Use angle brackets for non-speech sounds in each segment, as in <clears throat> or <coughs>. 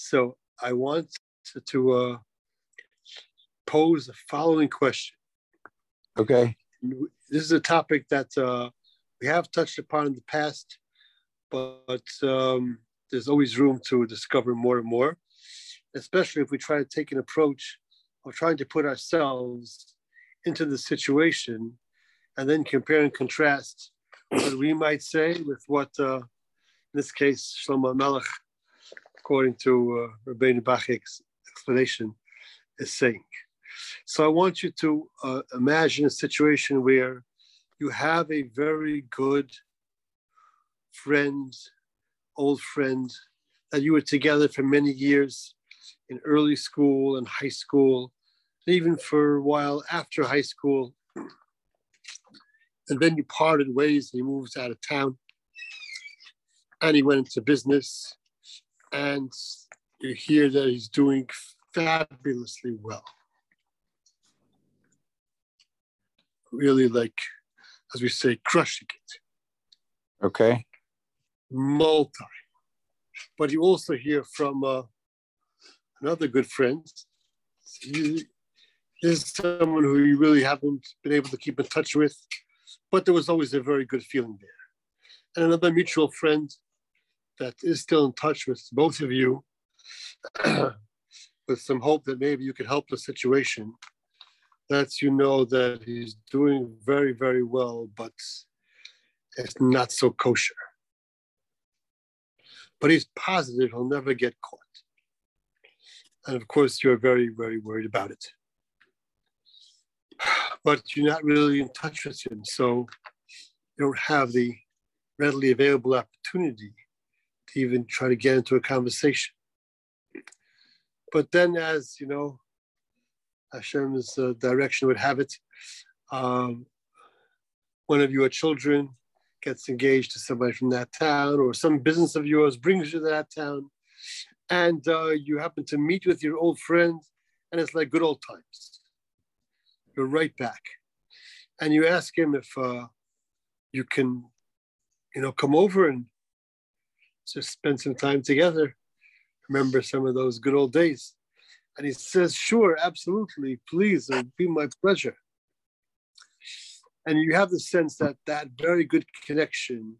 So I want to, to uh, pose the following question. Okay. This is a topic that uh, we have touched upon in the past, but um, there's always room to discover more and more, especially if we try to take an approach of trying to put ourselves into the situation and then compare and contrast what we might say with what, uh, in this case, Shlomo Melech, according to uh, Rabbeinu explanation, is saying. So I want you to uh, imagine a situation where you have a very good friend, old friend, that you were together for many years in early school and high school, even for a while after high school. And then you parted ways, and he moves out of town and he went into business. And you hear that he's doing fabulously well. Really, like, as we say, crushing it. Okay. Multi. But you also hear from uh, another good friend. He is someone who you really haven't been able to keep in touch with, but there was always a very good feeling there. And another mutual friend that is still in touch with both of you <clears throat> with some hope that maybe you could help the situation lets you know that he's doing very, very well, but it's not so kosher. But he's positive he'll never get caught. And of course, you're very, very worried about it. <sighs> But you're not really in touch with him, so you don't have the readily available opportunity to even try to get into a conversation. But then, as you know, Hashem's uh, direction would have it, um, one of your children gets engaged to somebody from that town, or some business of yours brings you to that town, and uh, you happen to meet with your old friend, and it's like good old times. You're right back, and you ask him if uh, you can, you know, come over and just spend some time together remember some of those good old days. And he says, Sure, absolutely, please, it'll be my pleasure. And you have the sense that that very good connection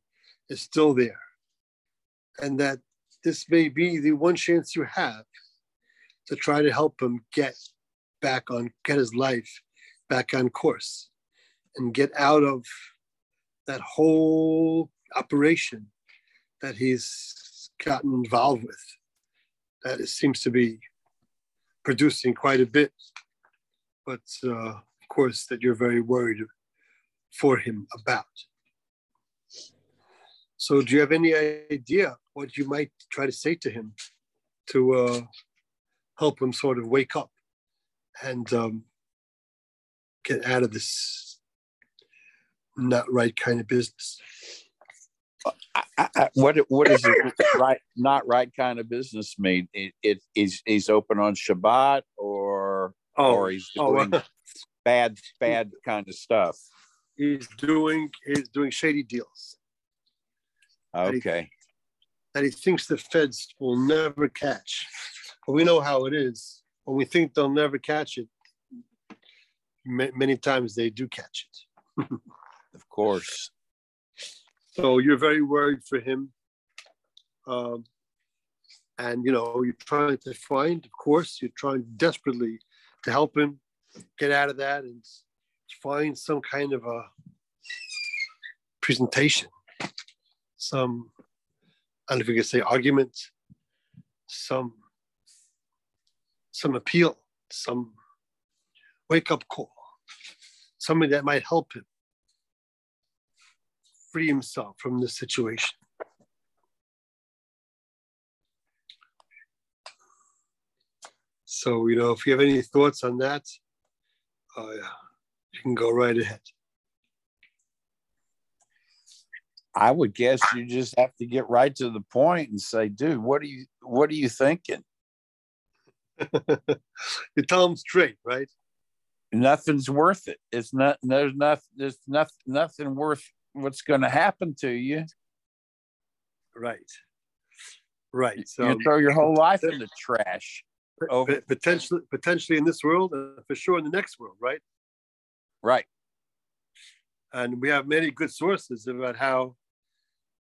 is still there. And that this may be the one chance you have to try to help him get back on, get his life back on course and get out of that whole operation that he's gotten involved with that it seems to be producing quite a bit. But uh, of course, that you're very worried for him about. So, do you have any idea what you might try to say to him to uh, help him sort of wake up and um, get out of this not right kind of business? I, I, what what is it <coughs> right not right kind of business mean? It, it is he's open on Shabbat or oh, or he's oh, doing oh, <laughs> bad bad kind of stuff. He's doing he's doing shady deals. Okay. That he, that he thinks the feds will never catch. But we know how it is. When we think they'll never catch it, many times they do catch it. <laughs> of course. So you're very worried for him. Um, and, you know, you're trying to find, of course, you're trying desperately to help him get out of that and find some kind of a presentation, some, I don't know if you could say argument, some, some appeal, some wake up call, something that might help him free himself from the situation. So, you know, if you have any thoughts on that, uh, you can go right ahead. I would guess you just have to get right to the point and say, dude, what are you what are you thinking? <laughs> you tell them straight, right? Nothing's worth it. It's not there's nothing there's nothing nothing worth what's going to happen to you. Right. Right. So you throw your whole life in the <laughs> trash. Over. Potentially, potentially in this world, uh, for sure in the next world, right? Right. And we have many good sources about how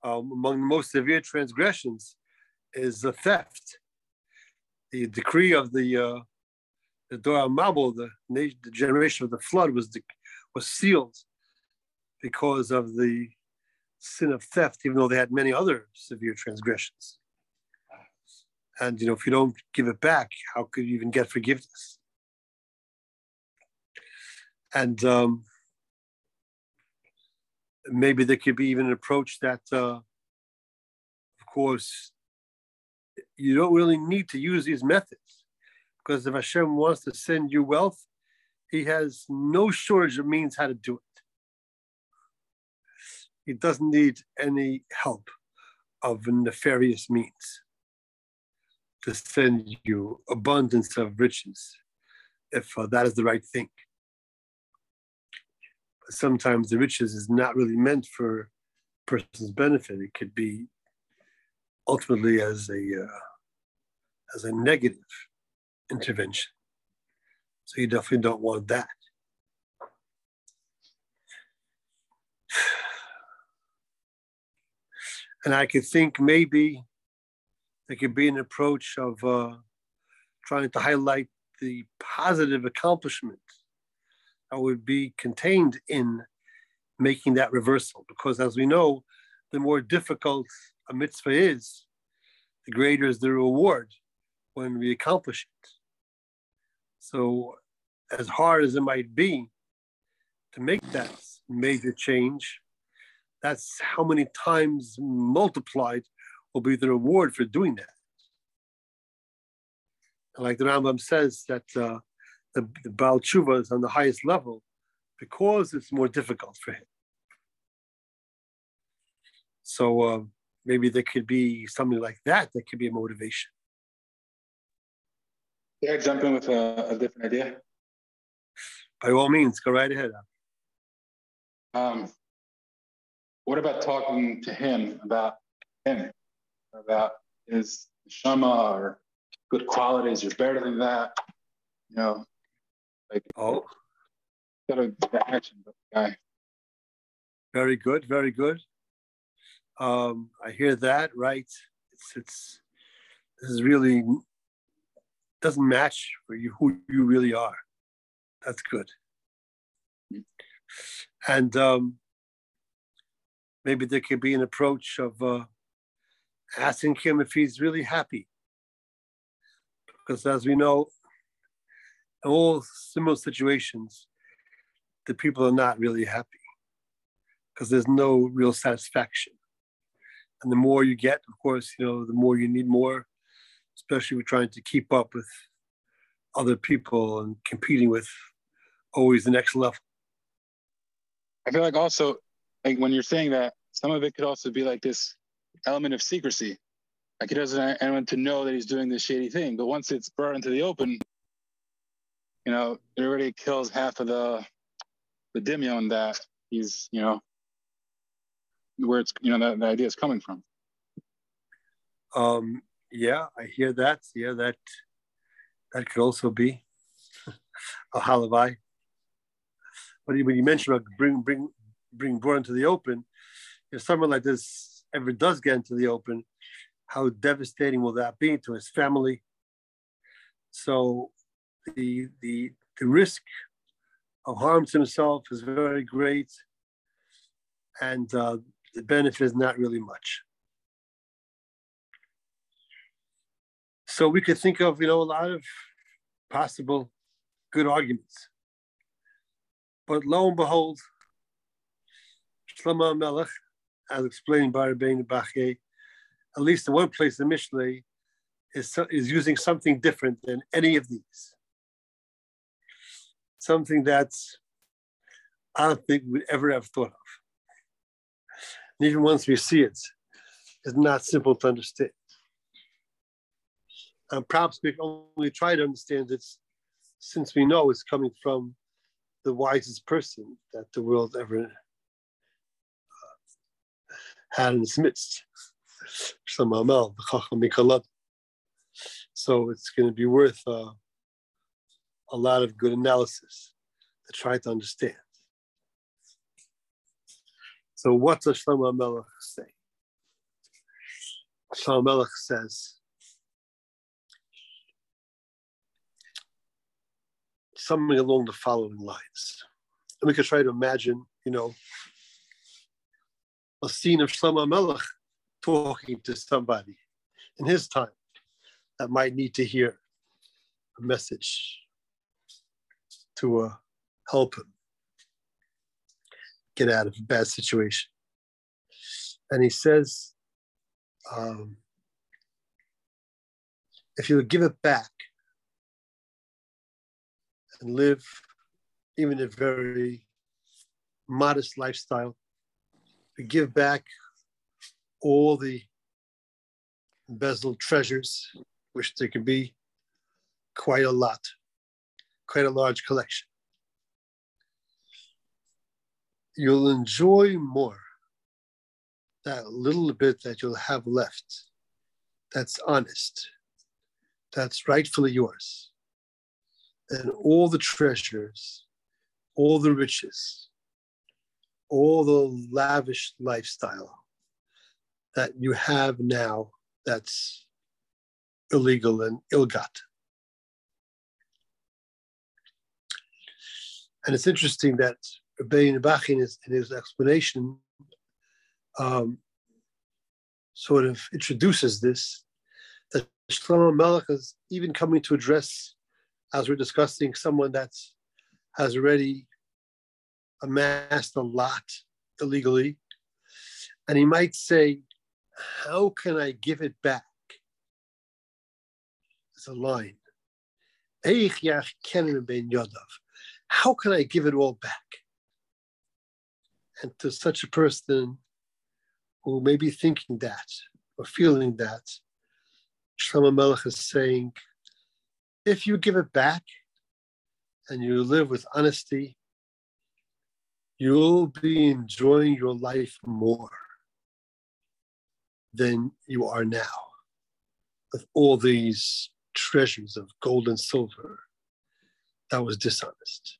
um, among the most severe transgressions is the theft. The decree of the uh, the Dor Mabul, the, the generation of the flood, was the, was sealed because of the sin of theft, even though they had many other severe transgressions. And you know, if you don't give it back, how could you even get forgiveness? And um, maybe there could be even an approach that, uh, of course, you don't really need to use these methods because if Hashem wants to send you wealth, He has no shortage of means how to do it. He doesn't need any help of nefarious means to send you abundance of riches if uh, that is the right thing. But sometimes the riches is not really meant for person's benefit. It could be ultimately as a uh, as a negative intervention. So you definitely don't want that. And I could think maybe there could be an approach of uh, trying to highlight the positive accomplishment that would be contained in making that reversal. Because as we know, the more difficult a mitzvah is, the greater is the reward when we accomplish it. So, as hard as it might be to make that major change, that's how many times multiplied will be the reward for doing that. And like the Rambam says, that uh, the, the Baal Tshuva is on the highest level because it's more difficult for him. So uh, maybe there could be something like that that could be a motivation. Yeah, jump in with a, a different idea? By all means, go right ahead. Um, what about talking to him about him, about his shama or good qualities? You're better than that. You know, like oh, got a action guy. Very good, very good. Um, I hear that. Right, it's it's this is really doesn't match for you who you really are. That's good. Hmm. And um, maybe there could be an approach of uh, asking him if he's really happy. Because as we know, in all similar situations, the people are not really happy because there's no real satisfaction. And the more you get, of course, you know, the more you need more, especially with trying to keep up with other people and competing with always the next level. I feel like also like when you're saying that, some of it could also be like this element of secrecy. Like he doesn't want anyone to know that he's doing this shady thing. But once it's brought into the open, you know, it already kills half of the the dimion that he's, you know, where it's, you know, that the idea is coming from. Um, yeah, I hear that. Yeah, that that could also be <laughs> a halavai. But when you mentioned about bring bring bring born into the open, if someone like this ever does get into the open, how devastating will that be to his family? So the the the risk of harm to himself is very great, and uh, the benefit is not really much. So we could think of you know a lot of possible good arguments, but lo and behold, Shlomo Melech, as explained by Rabbeinu Bachye, at least in one place in Mishlei, is, is using something different than any of these. Something that's I don't think we'd ever have thought of. And even once we see it, it's not simple to understand. And perhaps we can only try to understand it since we know it's coming from the wisest person that the world ever had in its midst. So it's going to be worth uh, a lot of good analysis to try to understand. So what does Shlomo Melech say? Shlomo Melech says, something along the following lines. And we could try to imagine, you know, a scene of Shlomo Melech talking to somebody in his time that might need to hear a message to uh, help him get out of a bad situation. And he says, um, if you would give it back and live even a very modest lifestyle, give back all the embezzled treasures, which there can be quite a lot, quite a large collection. You'll enjoy more that little bit that you'll have left that's honest, that's rightfully yours, than all the treasures, all the riches, all the lavish lifestyle that you have now that's illegal and ill-got. And it's interesting that Rabbeinu Bachye in his, in his explanation um, sort of introduces this, that Shlomo Melech is even coming to address, as we're discussing, someone that has already amassed a lot illegally. And he might say, How can I give it back? It's a line. How can I give it all back? And to such a person who may be thinking that or feeling that, Shlomo Melech is saying, if you give it back and you live with honesty you'll be enjoying your life more than you are now with all these treasures of gold and silver that was dishonest.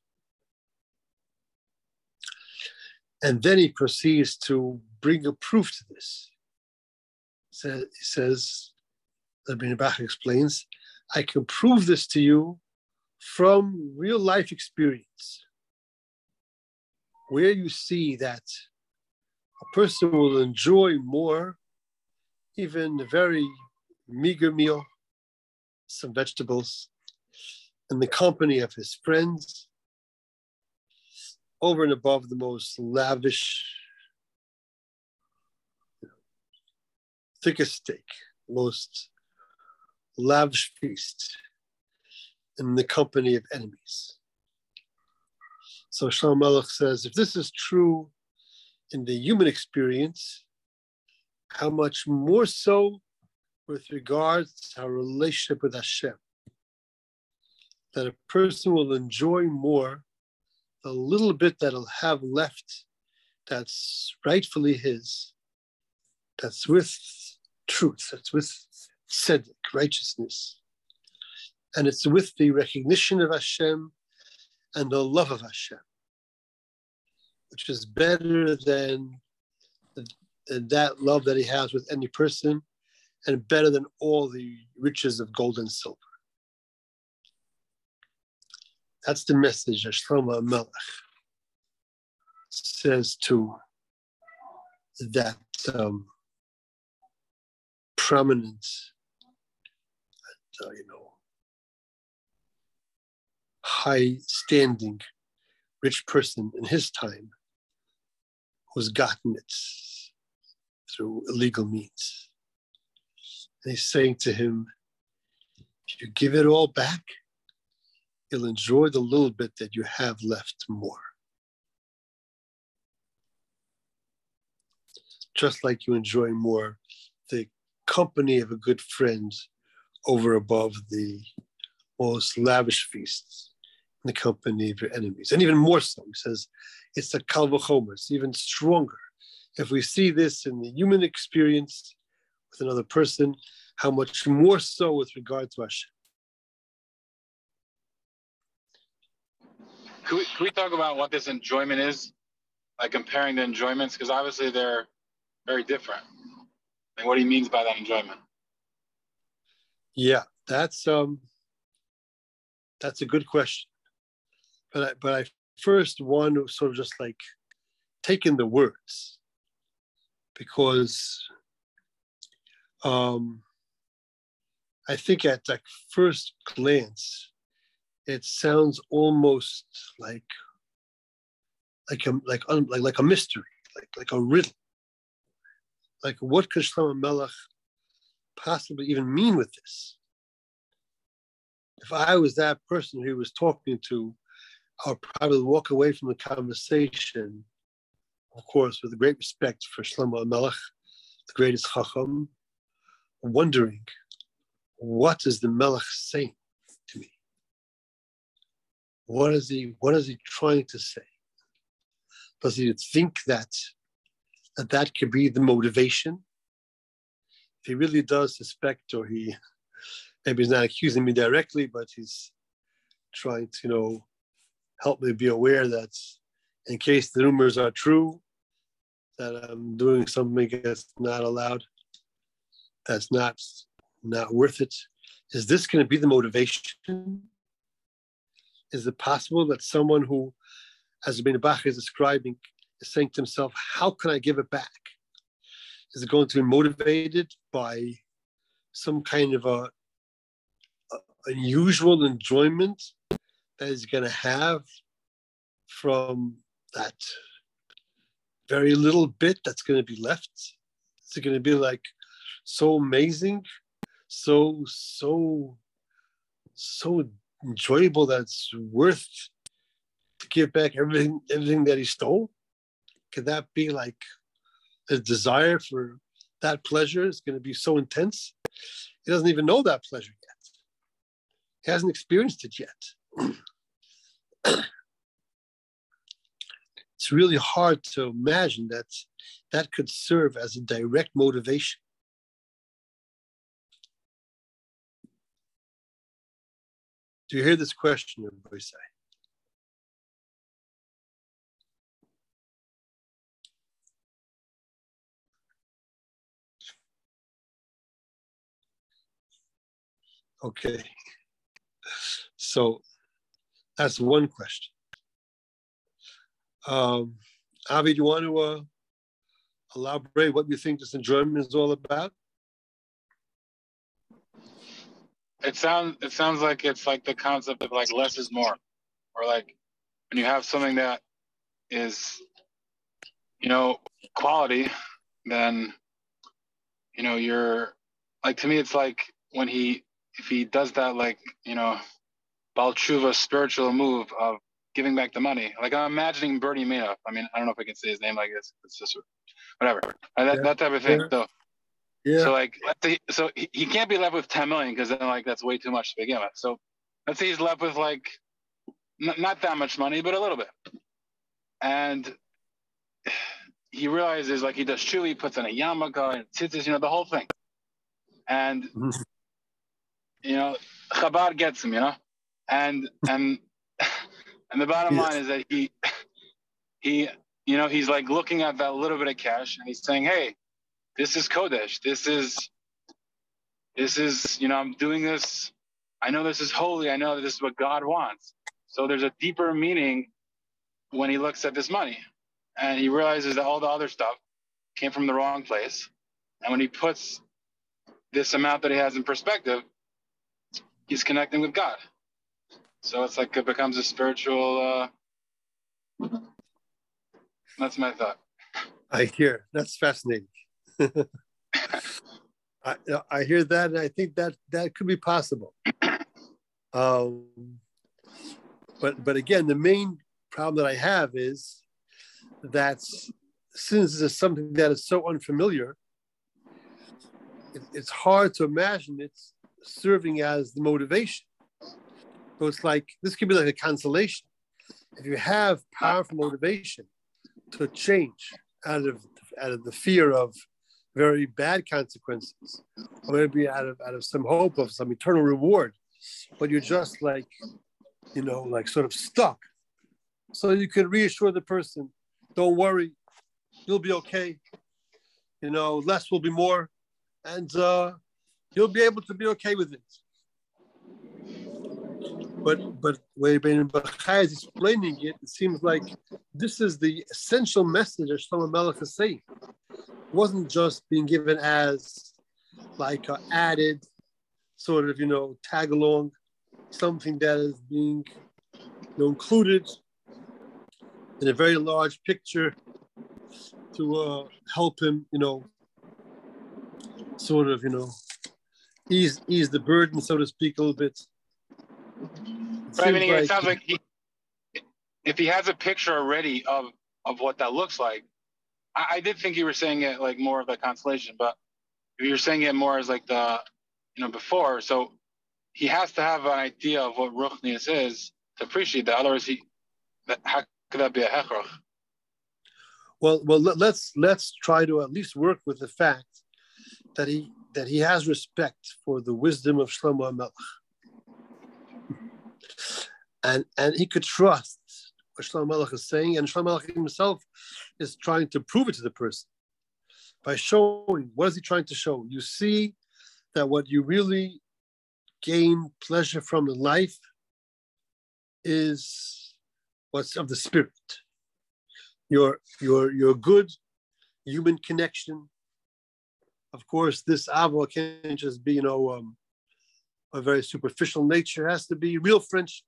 And then he proceeds to bring a proof to this. He says, the Bach explains, I can prove this to you from real life experience where you see that a person will enjoy more, even a very meager meal, some vegetables, in the company of his friends, over and above the most lavish, thickest steak, most lavish feast in the company of enemies. So Shlomo Melech says, if this is true in the human experience, how much more so with regards to our relationship with Hashem? That a person will enjoy more the little bit that he'll have left that's rightfully his, that's with truth, that's with tzedek, righteousness. And it's with the recognition of Hashem and the love of Hashem, which is better than, than that love that he has with any person and better than all the riches of gold and silver. That's the message that Shlomo Melech says to that um, prominent, uh, you know, high standing rich person in his time who's gotten it through illegal means. And he's saying to him, if you give it all back, you'll enjoy the little bit that you have left more. Just like you enjoy more the company of a good friend over above the most lavish feasts the company of your enemies. And even more so, he says, it's a kalvachomer, it's even stronger. If we see this in the human experience, with another person, how much more so with regard to Hashem. Can we, can we talk about what this enjoyment is? Like comparing the enjoyments, because obviously they're very different. And what he means by that enjoyment. Yeah, that's um that's a good question. But I, but I first want to sort of just like take in the words because um, I think at like first glance, it sounds almost like like a like like like a mystery, like like a riddle. Like what could Shlomo Melech possibly even mean with this? If I was that person who was talking to, I would probably walk away from the conversation, of course, with great respect for Shlomo Melech, the greatest Chacham, wondering, what is the Melech saying to me? What is he, what is he trying to say? Does he think that that, that could be the motivation? If he really does suspect, or he maybe he's not accusing me directly, but he's trying to, you know, help me be aware that in case the rumors are true, that I'm doing something that's not allowed, that's not not worth it. Is this going to be the motivation? Is it possible that someone who, as Ben Bach is describing, is saying to himself, How can I give it back? Is it going to be motivated by some kind of a, a unusual enjoyment that he's going to have from that very little bit that's going to be left? Is it going to be like so amazing, so, so, so enjoyable that's worth to give back everything, everything that he stole? Could that be like a desire for that pleasure is going to be so intense? He doesn't even know that pleasure yet. He hasn't experienced it yet. It's really hard to imagine that that could serve as a direct motivation. Do you hear this question, say? Okay. So that's one question. Um, Avi, do you want to uh, elaborate what you think this enjoyment is all about? It sounds it sounds like it's like the concept of like less is more, or like when you have something that is, you know, quality, then you know you're like to me it's like when he if he does that like you know Baal Tshuva spiritual move of giving back the money. Like I'm imagining Bernie Madoff. I mean, I don't know if I can say his name like this. It's just whatever. That, yeah. that type of thing. Yeah. So, yeah. So like, so he, he can't be left with 10 million because then like that's way too much to begin with. So let's say he's left with like n- not that much money, but a little bit. And he realizes like he does tshuva, puts on a yarmulke and tzitzis, you know, the whole thing. And mm-hmm. you know, Chabad gets him, you know, and and <laughs> and the bottom yes. line is that he he you know he's like looking at that little bit of cash and he's saying, hey, this is Kodesh. This is this is you know I'm doing this. I know this is holy. I know that this is what God wants. So there's a deeper meaning when he looks at this money, and he realizes that all the other stuff came from the wrong place. And when he puts this amount that he has in perspective, he's connecting with God. So it's like it becomes a spiritual. Uh, that's my thought. I hear that's fascinating. <laughs> I, I hear that, and I think that that could be possible. <clears throat> Um, but but again, the main problem that I have is that since this is something that is so unfamiliar, it, it's hard to imagine it's serving as the motivation. So it's like this could be like a consolation. If you have powerful motivation to change out of out of the fear of very bad consequences, or maybe out of out of some hope of some eternal reward, but you're just like, you know, like sort of stuck. So you can reassure the person, don't worry, you'll be okay. You know, less will be more, and uh, you'll be able to be okay with it. But but when Ibn Bachai is explaining it, it seems like this is the essential message that Shlomo Melech is saying. It wasn't just being given as like an added sort of, you know, tag along, something that is being you know, included in a very large picture to uh, help him, you know, sort of, you know, ease ease the burden, so to speak, a little bit. But I mean, like, it sounds like he, if he has a picture already of of what that looks like, I, I did think you were saying it like more of the constellation, but if you're saying it more as like the, you know, before, so he has to have an idea of what ruchnius is to appreciate that. Otherwise, he, that, how could that be a hechrach? Well, well, let's let's try to at least work with the fact that he that he has respect for the wisdom of Shlomo Melech and and he could trust what Shlomo Melech is saying, and Shlomo Melech himself is trying to prove it to the person by showing what is he trying to show. You see that what you really gain pleasure from in life is what's of the spirit. Your your your good human connection. Of course, this avo can't just be you know um, a very superficial nature. It has to be real friendship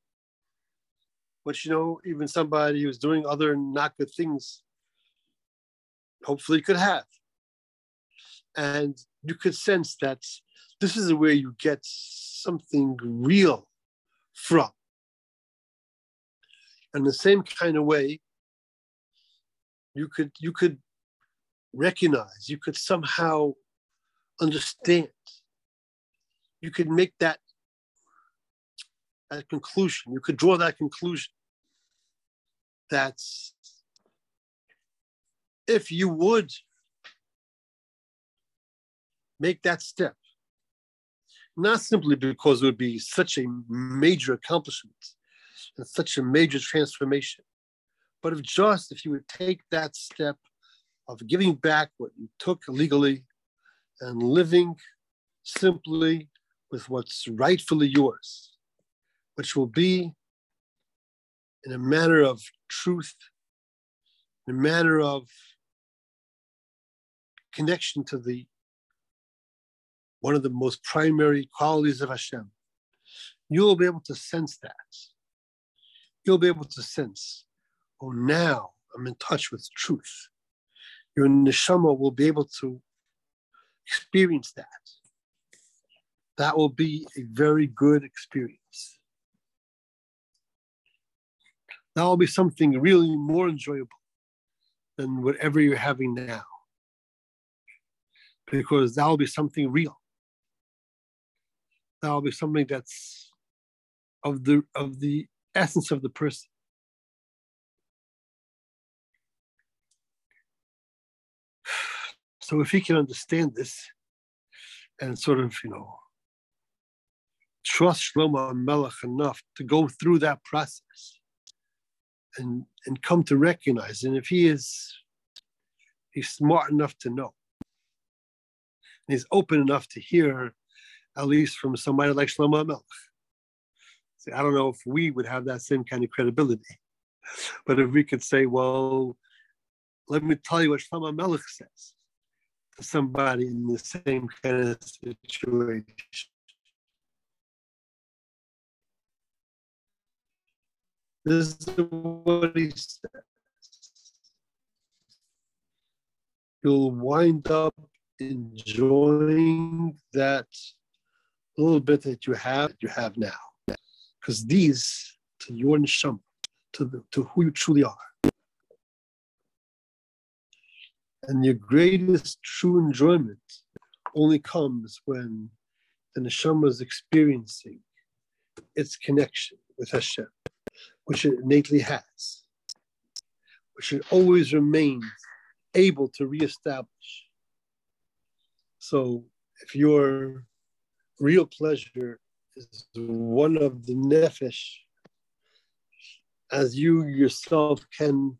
But you know even somebody who's doing other not good things hopefully could have and you could sense that this is where you get something real from in the same kind of way you could you could recognize you could somehow understand you could make that that conclusion. You could draw that conclusion. That's if you would make that step, not simply because it would be such a major accomplishment and such a major transformation, but if just if you would take that step of giving back what you took legally and living simply with what's rightfully yours, which will be in a manner of truth, in a manner of connection to the one of the most primary qualities of Hashem. You'll be able to sense that. You'll be able to sense, oh, now I'm in touch with truth. Your neshama will be able to experience that. That will be a very good experience that will be something really more enjoyable than whatever you're having now. Because that will be something real. That will be something that's of the of the essence of the person. <sighs> So if he can understand this and sort of, you know, trust Shlomo Melech enough to go through that process, and and come to recognize. And if he is he's smart enough to know, and he's open enough to hear, at least from somebody like Shlomo Melech. See, I don't know if we would have that same kind of credibility, but if we could say, well, let me tell you what Shlomo Melech says to somebody in the same kind of situation. This is what he says. You'll wind up enjoying that little bit that you have you have now. Because these to your neshama, to the, to who you truly are. And your greatest true enjoyment only comes when the neshama is experiencing its connection with Hashem which it innately has, which it always remains able to reestablish. So if your real pleasure is one of the nefesh, as you yourself can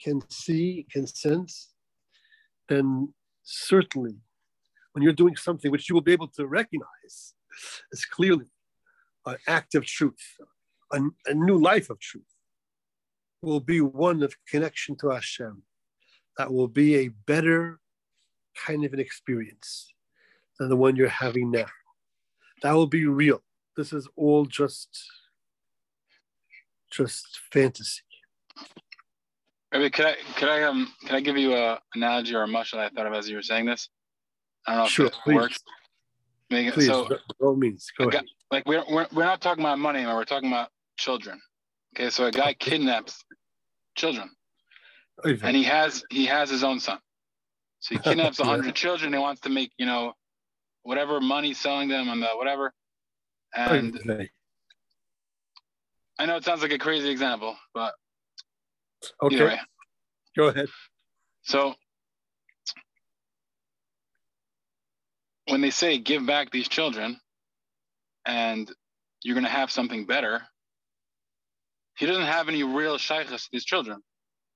can see, can sense, then certainly when you're doing something which you will be able to recognize as clearly an act of truth, a, a new life of truth, will be one of connection to Hashem. That will be a better kind of an experience than the one you're having now. That will be real. This is all just just fantasy. Maybe could I could I um can I give you a analogy or a mashal I thought of as you were saying this? I don't know sure, if it please. works. Please, so, by all means, go ahead. Guy, like we're, we're we're not talking about money. We're talking about children. Okay, so a guy <laughs> kidnaps children, and he has he has his own son. So he <laughs> kidnaps a hundred children. He wants to make you know whatever money selling them and the whatever. Oh, and okay. I know it sounds like a crazy example, but okay, anyway. go ahead. So when they say give back these children and you're going to have something better, he doesn't have any real shaychus to these children.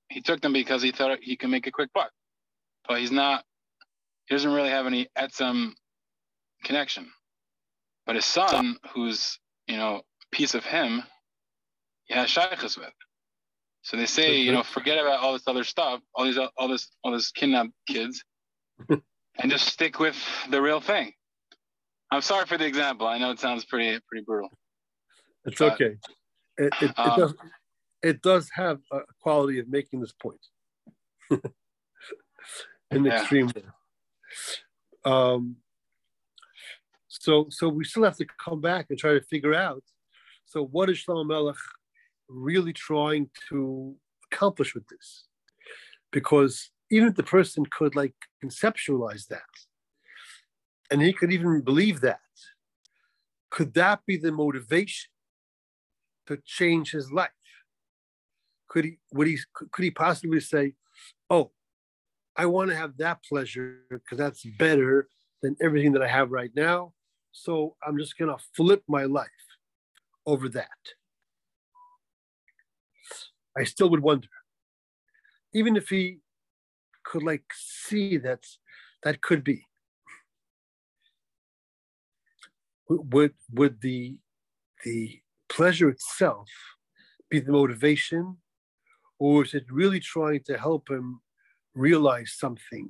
He took them because he thought he could make a quick buck, but he's not. He doesn't really have any etzem connection. But his son, who's you know a piece of him, he has shaychus with. So they say, you know, forget about all this other stuff, all these, all this, all this kidnapped kids, <laughs> and just stick with the real thing. I'm sorry for the example. I know it sounds pretty, pretty brutal. It's okay. It, it, um, it, does, it does have a quality of making this point <laughs> in the yeah. extreme way. Um, so, so we still have to come back and try to figure out. So, what is Shlomo Melech really trying to accomplish with this? Because even if the person could like conceptualize that, and he could even believe that, could that be the motivation to change his life? Could he would he could he possibly say, "Oh, I want to have that pleasure because that's better than everything that I have right now. So I'm just going to flip my life over that. I still would wonder, even if he could like see that that could be. Would would the the pleasure itself be the motivation, or is it really trying to help him realize something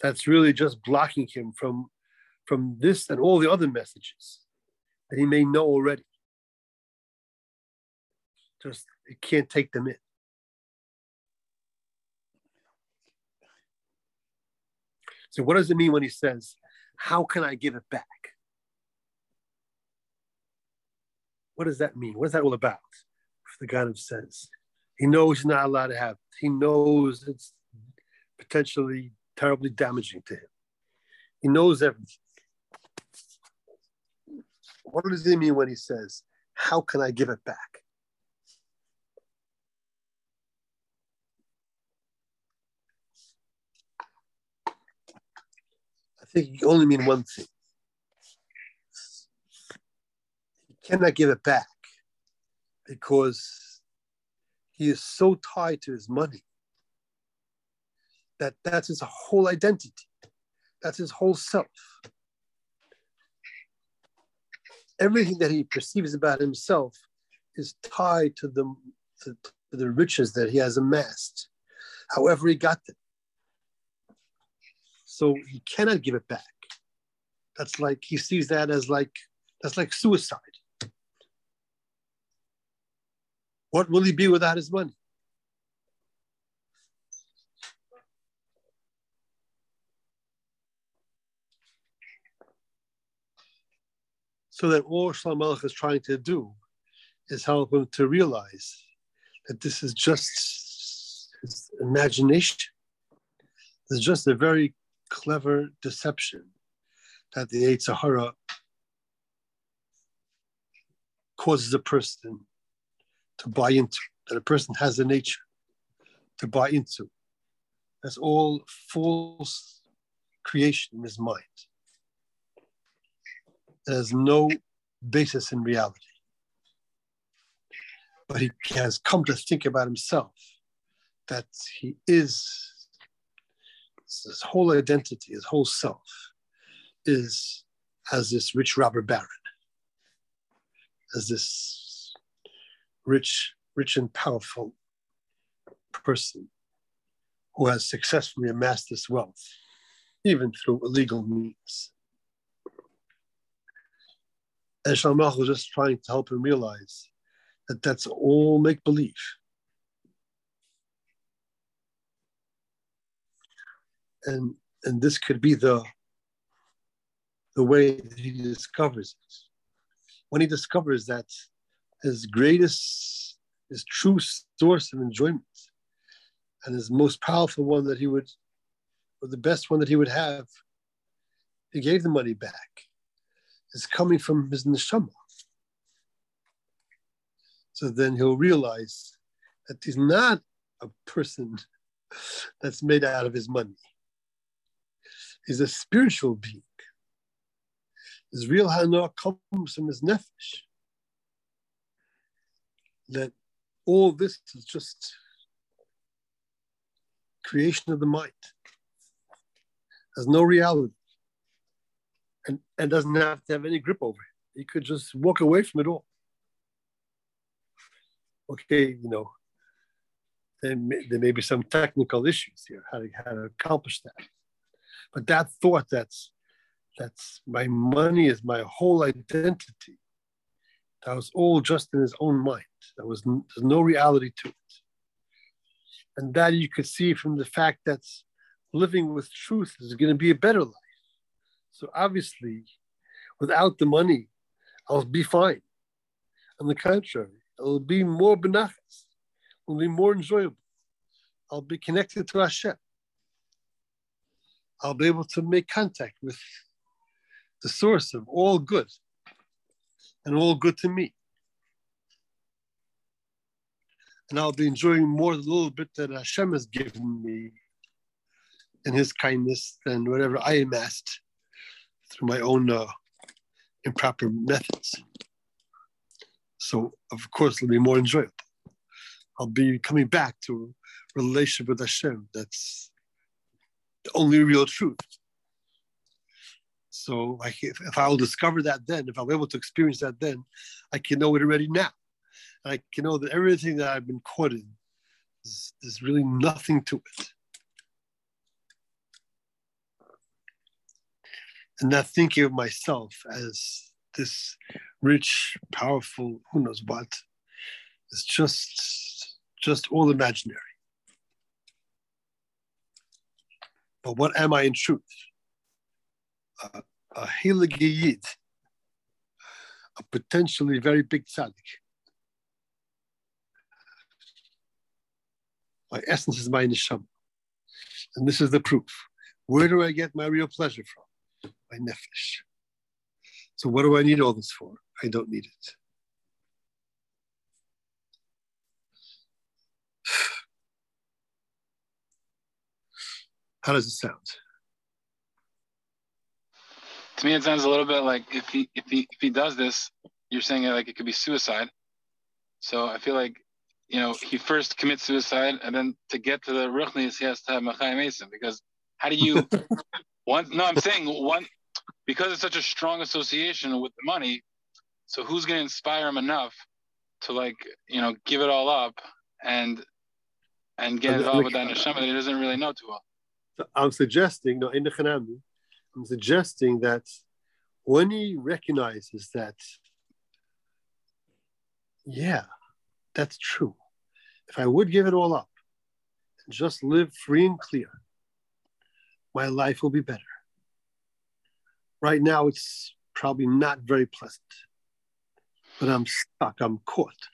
that's really just blocking him from from this and all the other messages that he may know already. Just he can't take them in. So what does it mean when he says, How can I give it back? What does that mean? What is that all about? The God of sense. he knows he's not allowed to have. It. He knows it's potentially terribly damaging to him. He knows everything. What does he mean when he says, How can I give it back? I think you only mean one thing. He cannot give it back because he is so tied to his money that that's his whole identity. That's his whole self. Everything that he perceives about himself is tied to the, to, the riches that he has amassed, however he got them. So he cannot give it back. That's like he sees that as like that's like suicide. What will he be without his money? So that all Shlomo Melech is trying to do is help him to realize that this is just his imagination. It's just a very clever deception that the Yetzer Hara causes a person to buy into, that a person has a nature to buy into. That's all false creation in his mind. Has no basis in reality. But he has come to think about himself that he is, his whole identity, his whole self is as this rich robber baron, as this rich, rich and powerful person who has successfully amassed this wealth, even through illegal means. And Shalmach was just trying to help him realize that that's all make believe. And, and this could be the, the way that he discovers it. When he discovers that his greatest, his true source of enjoyment and his most powerful one that he would, or the best one that he would have, he gave the money back. Is coming from his neshama. So then he'll realize that he's not a person <laughs> that's made out of his money. He's a spiritual being. His real hana comes from his nefesh. That all this is just creation of the mind. Has no reality. And, and doesn't have to have any grip over it. You could just walk away from it all. Okay, you know, there may, there may be some technical issues here, how to, how to accomplish that. But that thought that's that's my money is my whole identity. That was all just in his own mind. There was there's no reality to it. And that you could see from the fact that living with truth is going to be a better life. So obviously, without the money, I'll be fine. On the contrary, it'll be more benachas, it'll be more enjoyable. I'll be connected to Hashem. I'll be able to make contact with the source of all good and all good to me. and I'll be enjoying more the little bit that Hashem has given me in His kindness than whatever I amassed through my own uh, improper methods. So, of course, it'll be more enjoyable. I'll be coming back to a relationship with Hashem. That's the only real truth. So, if, if I'll discover that then, if I'm able to experience that then, I can know it already now. I can know that everything that I've been quoting, is, there's really nothing to it. And not thinking of myself as this rich, powerful, who knows what, is just just all imaginary. But what am I in truth? Uh, a Hilig a potentially very big tzaddik. My essence is my neshama. And this is the proof. Where do I get my real pleasure from? My nefesh. So what do I need all this for? I don't need it. <sighs> How does it sound? To me, it sounds a little bit like if he if he if he does this, you're saying like it could be suicide. So I feel like you know, he first commits suicide, and then to get to the ruchnis, he has to have mechaye meisim. Because how do you <laughs> one? No, I'm saying one because it's such a strong association with the money. So who's going to inspire him enough to like you know give it all up and and get involved with that neshama that he doesn't really know too well? So I'm suggesting, no, in the Chanami, I'm suggesting that when he recognizes that, yeah, that's true. If I would give it all up and just live free and clear, my life will be better. Right now, it's probably not very pleasant, but I'm stuck, I'm caught.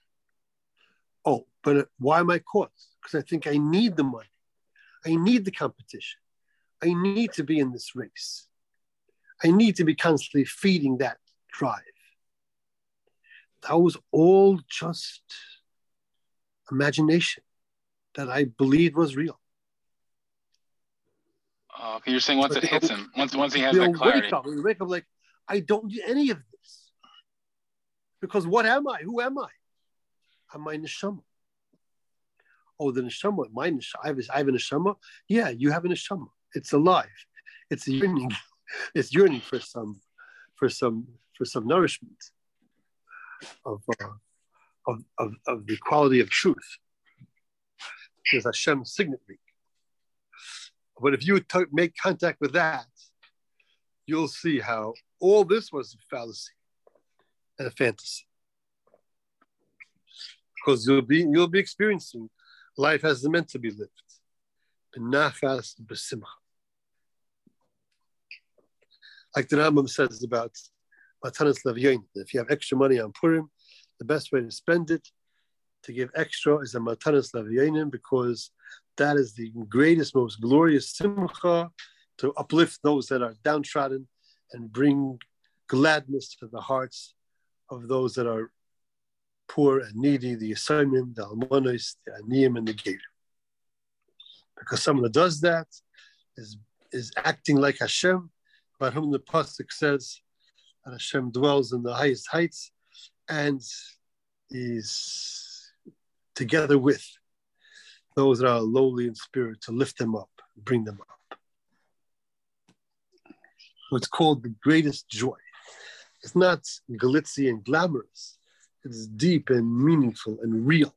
Oh, but why am I caught? Because I think I need the money, I need the competition, I need to be in this race, I need to be constantly feeding that drive. That was all just imagination that I believed was real. Oh, okay, you're saying once but it hits him, once once he has that clarity. Wake up, you wake up like, I don't do any of this. Because what am I? Who am I? I'm my neshama. Oh, the neshama, my neshama. I have, I have a neshama. Yeah, you have a neshama. It's alive. It's yearning. <laughs> <laughs> It's yearning for some, for some, for some nourishment of, uh, of, of, of the quality of truth. There's Hashem's signet ring. But if you t- make contact with that, you'll see how all this was a fallacy and a fantasy. Because you'll be you'll be experiencing life as it's meant to be lived. Like the Rambam says about Matanas La'evyonim, if you have extra money on Purim, the best way to spend it, to give extra, is a Matanas La'evyonim because that is the greatest, most glorious simcha to uplift those that are downtrodden and bring gladness to the hearts of those that are poor and needy, the Yisraelim, the Almanos, the Aniyim, and the Geir. Because someone that does that is, is acting like Hashem, about whom the Pasuk says that Hashem dwells in the highest heights and is together with those that are lowly in spirit to lift them up, bring them up. What's called the greatest joy. It's not glitzy and glamorous. It's deep and meaningful and real.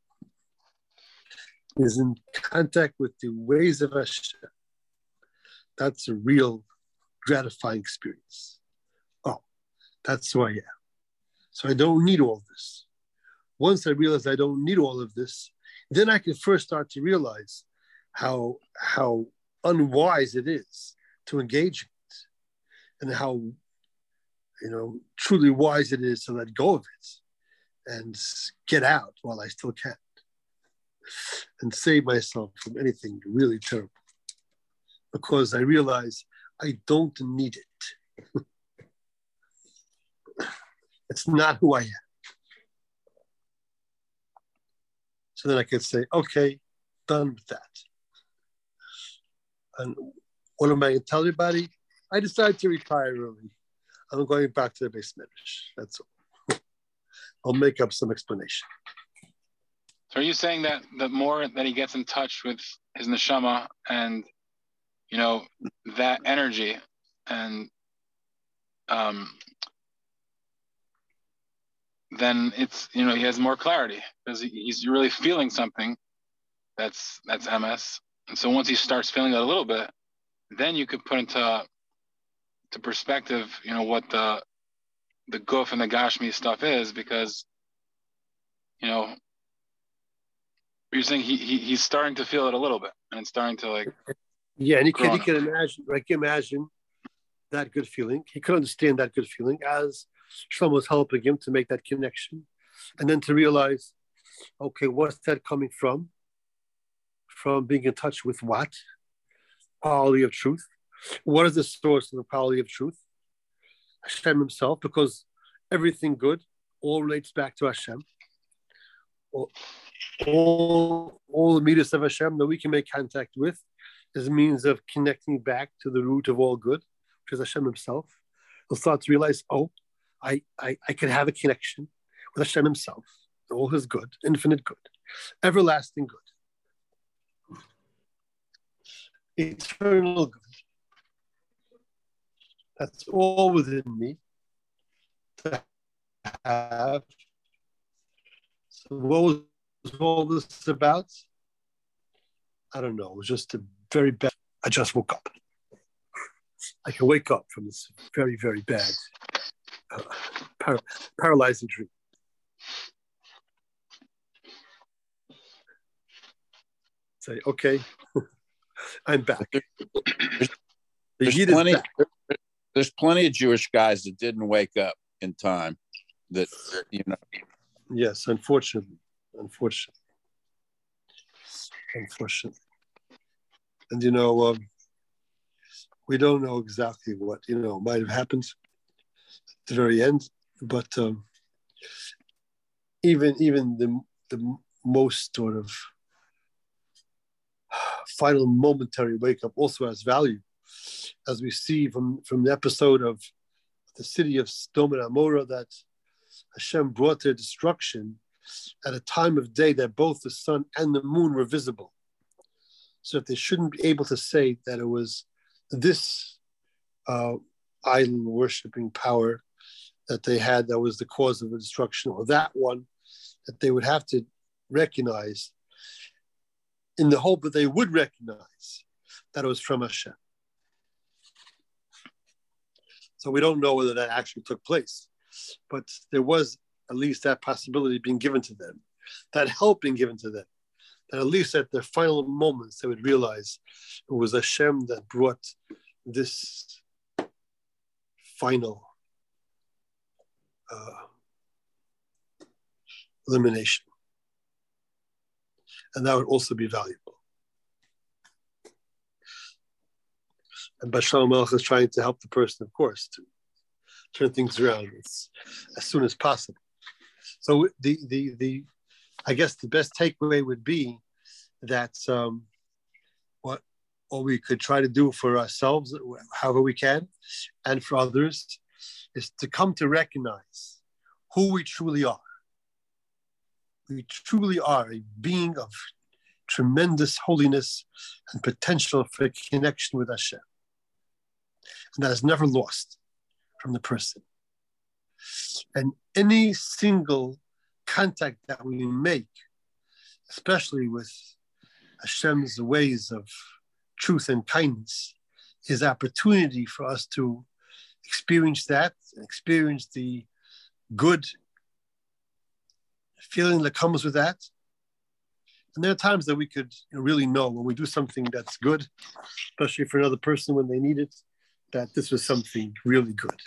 Is in contact with the ways of Hashem. That's a real gratifying experience. Oh, that's who I am. So I don't need all this. Once I realize I don't need all of this, then I can first start to realize how how unwise it is to engage it, and how you know truly wise it is to let go of it and get out while I still can, and save myself from anything really terrible, because I realize I don't need it. <laughs> it's not who I am. So then I could say, okay, done with that. And what am I going to tell everybody? I decided to retire early. I'm going back to the basement. That's all. <laughs> I'll make up some explanation. So are you saying that the more that he gets in touch with his neshama and you know that energy and um, then it's you know he has more clarity because he's really feeling something that's that's emes. And so once he starts feeling that a little bit, then you could put into to perspective, you know, what the the guf and the gashmi stuff is because you know you're saying he, he he's starting to feel it a little bit and it's starting to like yeah and he can, he can imagine like imagine that good feeling he could understand that good feeling as Shlomo was helping him to make that connection and then to realize, okay, what's that coming from? From being in touch with what? Quality of truth. What is the source of the quality of truth? Hashem himself, because everything good all relates back to Hashem. All, all, all the middos of Hashem that we can make contact with is a means of connecting back to the root of all good, which is Hashem himself. He'll start to realize, oh, I, I, I can have a connection with Hashem Himself, all His good, infinite good, everlasting good, eternal good. That's all within me to have. So, what was all this about? I don't know. It was just a very bad. I just woke up. I can wake up from this very, very bad uh, par- paralyzing dream. Say, okay, <laughs> I'm back. There's, the plenty, back. there's plenty of Jewish guys that didn't wake up in time. That you know. Yes, unfortunately, unfortunately, unfortunately, and you know, um, we don't know exactly what you know might have happened at the very end. But um, even even the the most sort of final momentary wake up also has value as we see from, from the episode of the city of Sodom and that Hashem brought their destruction at a time of day that both the sun and the moon were visible. So that they shouldn't be able to say that it was this uh, idol worshiping power that they had that was the cause of the destruction, or that one that they would have to recognize in the hope that they would recognize that it was from Hashem. So we don't know whether that actually took place, but there was at least that possibility being given to them, that help being given to them, that at least at their final moments they would realize it was Hashem that brought this final uh, elimination. And that would also be valuable. And Bashar Melech is trying to help the person, of course, to turn things around as, as soon as possible. So the the the I guess the best takeaway would be that um, what what we could try to do for ourselves, however we can, and for others, is to come to recognize who we truly are. We truly are a being of tremendous holiness and potential for connection with Hashem. And that is never lost from the person. And any single contact that we make, especially with Hashem's ways of truth and kindness, is opportunity for us to experience that, experience the good feeling that comes with that. And there are times that we could really know when we do something that's good, especially for another person when they need it, that this was something really good.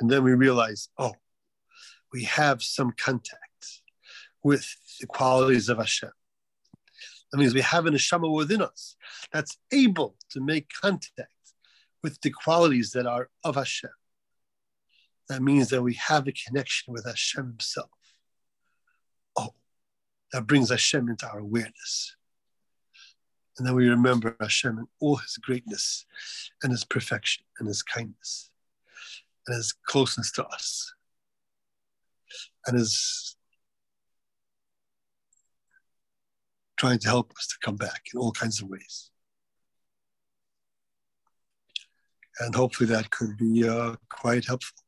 And then we realize, oh, we have some contact with the qualities of Hashem. That means we have an neshama within us that's able to make contact with the qualities that are of Hashem. That means that we have a connection with Hashem Himself. Oh, that brings Hashem into our awareness. And then we remember Hashem in all His greatness and His perfection and His kindness and His closeness to us and is trying to help us to come back in all kinds of ways. And hopefully that could be uh, quite helpful.